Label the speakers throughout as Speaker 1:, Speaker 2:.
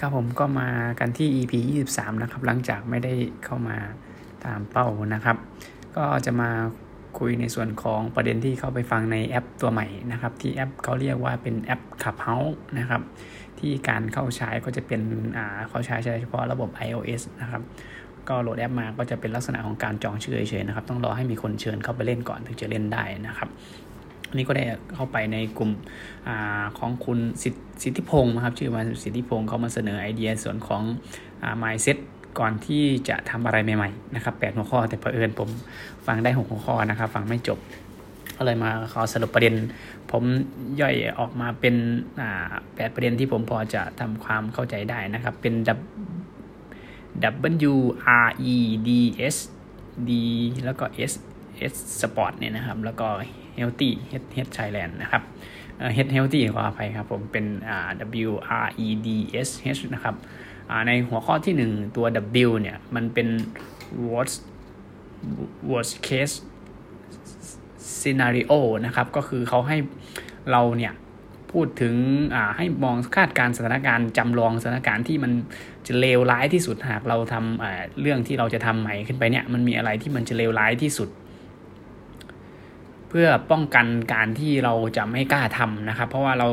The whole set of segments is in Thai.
Speaker 1: ครับผมก็มากันที่ EP 23 นะครับ หลังจากไม่ได้เข้ามาตามเป้านะครับ ก็จะมาคุยในส่วนของประเด็นที่เข้าไปฟังในแอปตัวใหม่นะครับ ที่แอปเขาเรียกว่าเป็นแอป Clubhouse นะครับ ที่การเข้าใช้ก็จะเป็นอ่าเขาใช้เฉพาะระบบ iOS นะครับ ก็โหลดแอปมาก็จะเป็นลักษณะของการจองชื่อเฉยๆนะครับ ต้องรอให้มีคนเชิญเข้าไปเล่นก่อนถึงจะเล่นได้นะครับ อันนี้ก็ได้เข้าไปในกลุ่มอของคุณสิทธิพงศ์นะครับชื่อมาสิทธิพงศ์เขามาเสนอไอเดียส่วนของอ mindset ก่อนที่จะทำอะไรใหม่ๆนะครับแปดหัวข้อแต่เผอิญผมฟังได้หกหัวข้อนะครับ ฟังไม่จบก็เลยมาขอสรุปประเด็น ผมย่อยออกมาเป็นแปดประเด็นที่ผมพอจะทำความเข้าใจได้นะครับ เป็น W R E D S D แล้วก็ S S Sport เนี่ยนะครับ แล้วก็ Healthy Health Health Thailand นะครับ Health Healthy ขออภัยครับผมเป็น W R E D S H นะครับในหัวข้อที่ 1 ตัว W เนี่ยมันเป็น worst worst case scenario นะครับ ก็คือเขาให้เราเนี่ยพูดถึงให้มองคาดการสถานการณ์จำลองสถานการณ์ที่มันจะเลวร้ายที่สุดหากเราทำเรื่องที่เราจะทำใหม่ขึ้นไปเนี่ยมันมีอะไรที่มันจะเลวร้ายที่สุด พื่อป้องกันการที่เราจะไม่กล้าทำนะครับ เพราะว่าเรา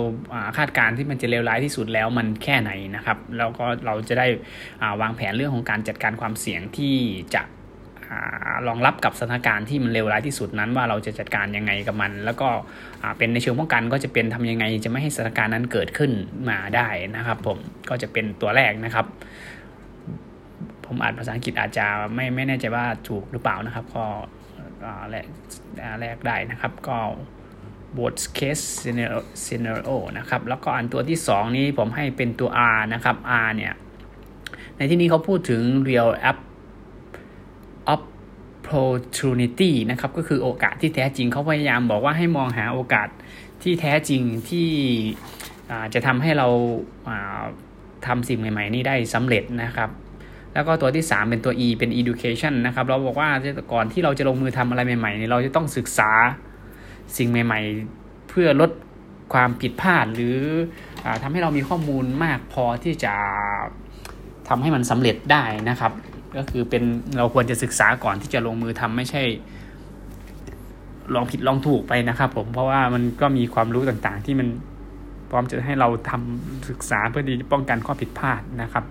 Speaker 1: คาดการที่มันจะเลวร้ายที่สุดแล้วมันแค่ไหนนะครับ แล้วก็เราจะได้วางแผนเรื่องของการจัดการความเสี่ยงที่จะรองรับกับสถานการณ์ที่มันเลวร้ายที่สุดนั้นว่าเราจะจัดการยังไงกับมัน แล้วก็เป็นในเชิงป้องกันก็จะเป็นทำยังไงจะไม่ให้สถานการณ์นั้นเกิดขึ้นมาได้นะครับ ผมก็จะเป็นตัวแรกนะครับ ผมอ่านภาษาอังกฤษอาจจะไม่ไม่แน่ใจว่าถูกหรือเปล่านะครับก็ แรกแรกได้นะครับก็ worst case scenario นะครับ แล้วก็อันตัวที่ 2 นี้ผมให้เป็นตัว R นะครับ R เนี่ย ในที่นี้เขาพูดถึง real app opportunity นะครับ ก็คือโอกาสที่แท้จริงเขาพยายามบอกว่าให้มองหาโอกาสที่แท้จริงที่จะทำให้เราทำสิ่งใหม่ ๆ นี้ได้สำเร็จนะครับ แล้วก็ตัวที่ 3 เป็นตัว E เป็น education นะครับ เราบอกว่าก่อนที่เราจะลงมือทำอะไรใหม่ๆเราจะต้องศึกษาสิ่งใหม่ ๆ เพื่อลดความผิดพลาด หรืออทำให้เรามีข้อมูลมากพอที่จะทำให้มันสำเร็จได้นะครับ ก็คือเป็นเราควรจะศึกษาก่อนที่จะลงมือทำไม่ใช่ ลองผิดลองถูกไปนะครับ ผมเพราะว่ามันก็มีความรู้ต่างๆ ที่มันพร้อมจะให้เราทำศึกษาเพื่อดีป้องกันข้อผิดพลาดนะครับ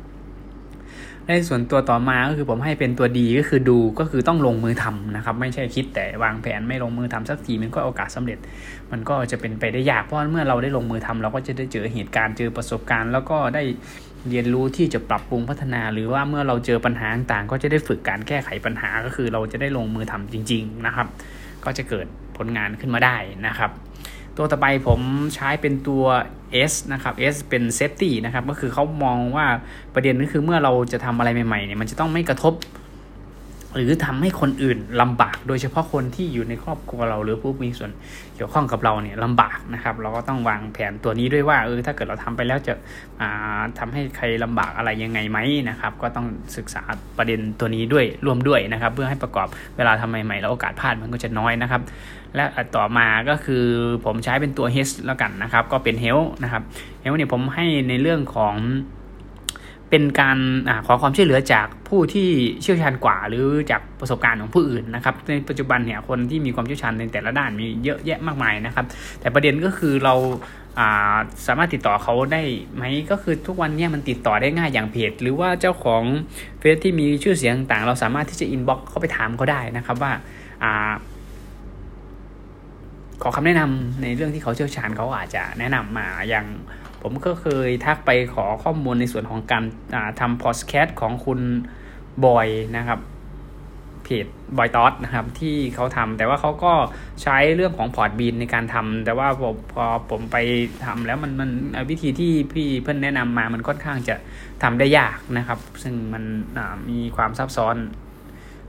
Speaker 1: ในส่วนตัวต่อมาก็คือผมให้เป็นตัวดีก็คือดูก็คือต้องลงมือทำนะครับ ไม่ใช่คิดแต่วางแผนไม่ลงมือทำสักทีมันก็โอกาสสาเร็จ มันก็จะเป็นไปได้ยากเพราะเมื่อเราได้ลงมือทำเราก็จะได้เจอเหตุการณ์เจอประสบการณ์ แล้วก็ได้เรียนรู้ที่จะปรับปรุงพัฒนา หรือว่าเมื่อเราเจอปัญหาต่างก็จะได้ฝึกการแก้ไขปัญหาก็คือเราจะได้ลงมือทำจริง ๆนะครับ ก็จะเกิดผลงานขึ้นมาได้นะครับ ตัวต่อไปผมใช้เป็นตัว S นะครับ S เป็น safety นะครับ ก็คือเขามองว่าประเด็นก็คือเมื่อเราจะทำอะไรใหม่ๆเนี่ยมันจะต้องไม่กระทบ หรือทำให้คนอื่นลำบาก โดยเฉพาะคนที่อยู่ในครอบครัวเราหรือผู้มีส่วนเกี่ยวข้องกับเราเนี่ยลำบากนะครับ เราก็ต้องวางแผนตัวนี้ด้วยว่าเออถ้าเกิดเราทำไปแล้วจะทำให้ใครลำบากอะไรยังไงไหมนะครับ ก็ต้องศึกษาประเด็นตัวนี้ด้วยร่วมด้วยนะครับ เพื่อให้ประกอบเวลาทำใหม่ๆแล้วโอกาสพลาดมันก็จะน้อยนะครับและต่อมาก็คือผมใช้เป็นตัว H แล้วกันนะครับ ก็เป็น Health นะครับ Health เนี่ยผมให้ในเรื่องของ เป็นการอขอความช่วยเหลือจากผู้ที่เชี่ยวชาญกว่า หรือจากประสบการณ์ของผู้อื่นนะครับ ในปัจจุบันเนี่ยคนที่มีความเชี่ยวชาญในแต่ละด้านมีเยอะแยะมากมายนะครับ แต่ประเด็นก็คือเราาสามารถติดต่อเขาได้ไหมก็คือทุกวันนี้มันติดต่อได้ง่ายอย่างเพจหรือว่าเจ้าของเฟซที่มีชื่อเสียงต่างเราสามารถที่จะ inbox เขาไปถามเขาได้นะครับว่าขอคำแนะนำในเรื่องที่เขาเชี่ยวชาญเขาอาจจะแนะนำมาอย่าง ผมก็เคยทักไปขอข้อมูลในส่วนของการทำพอดแคสต์ของคุณบอยนะครับเพจบอยตอสนะครับที่เขาทำแต่ว่าเขาก็ใช้เรื่องของ Podbean ในการทำแต่ว่าพอพอผมไปทำแล้วมันมันวิธีที่พี่เพื่อนแนะนำมามันค่อนข้างจะทำได้ยากนะครับ ซึ่งมันมีความซับซ้อน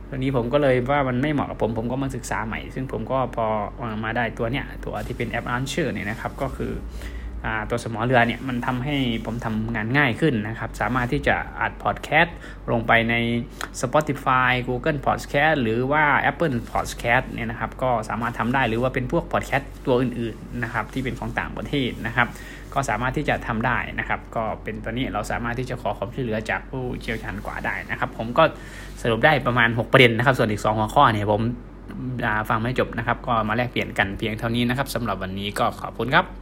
Speaker 1: ตัวนี้ผมก็เลยว่ามันไม่เหมาะกับผม ผมก็มาศึกษาใหม่ ซึ่งผมก็พอมาได้ตัวเนี้ยตัวที่เป็นแอป Anchor เนี่ยนะครับ ก็คือ ตัวสมอเรือเนี่ยมันทำให้ผมทำงานง่ายขึ้นนะครับ สามารถที่จะอัดพอดแคสต์ลงไปใน Spotify Google Podcast หรือว่า Apple Podcast เนี่ยนะครับก็สามารถทำได้หรือว่าเป็นพวกพอดแคสต์ตัวอื่นๆนะครับที่เป็นของต่างประเทศนะครับ ก็สามารถที่จะทำได้นะครับ ก็เป็นตัวนี้เราสามารถที่จะขอความช่วยเหลือจากผู้เชี่ยวชาญกว่าได้นะครับ ผมก็สรุปได้ประมาณ 6 ประเด็นนะครับ ส่วนอีก 2 หัวข้อเนี่ยผมฟังไม่จบนะครับ ก็มาแลกเปลี่ยนกันเพียงเท่านี้นะครับสำหรับวันนี้ก็ขอบคุณครับ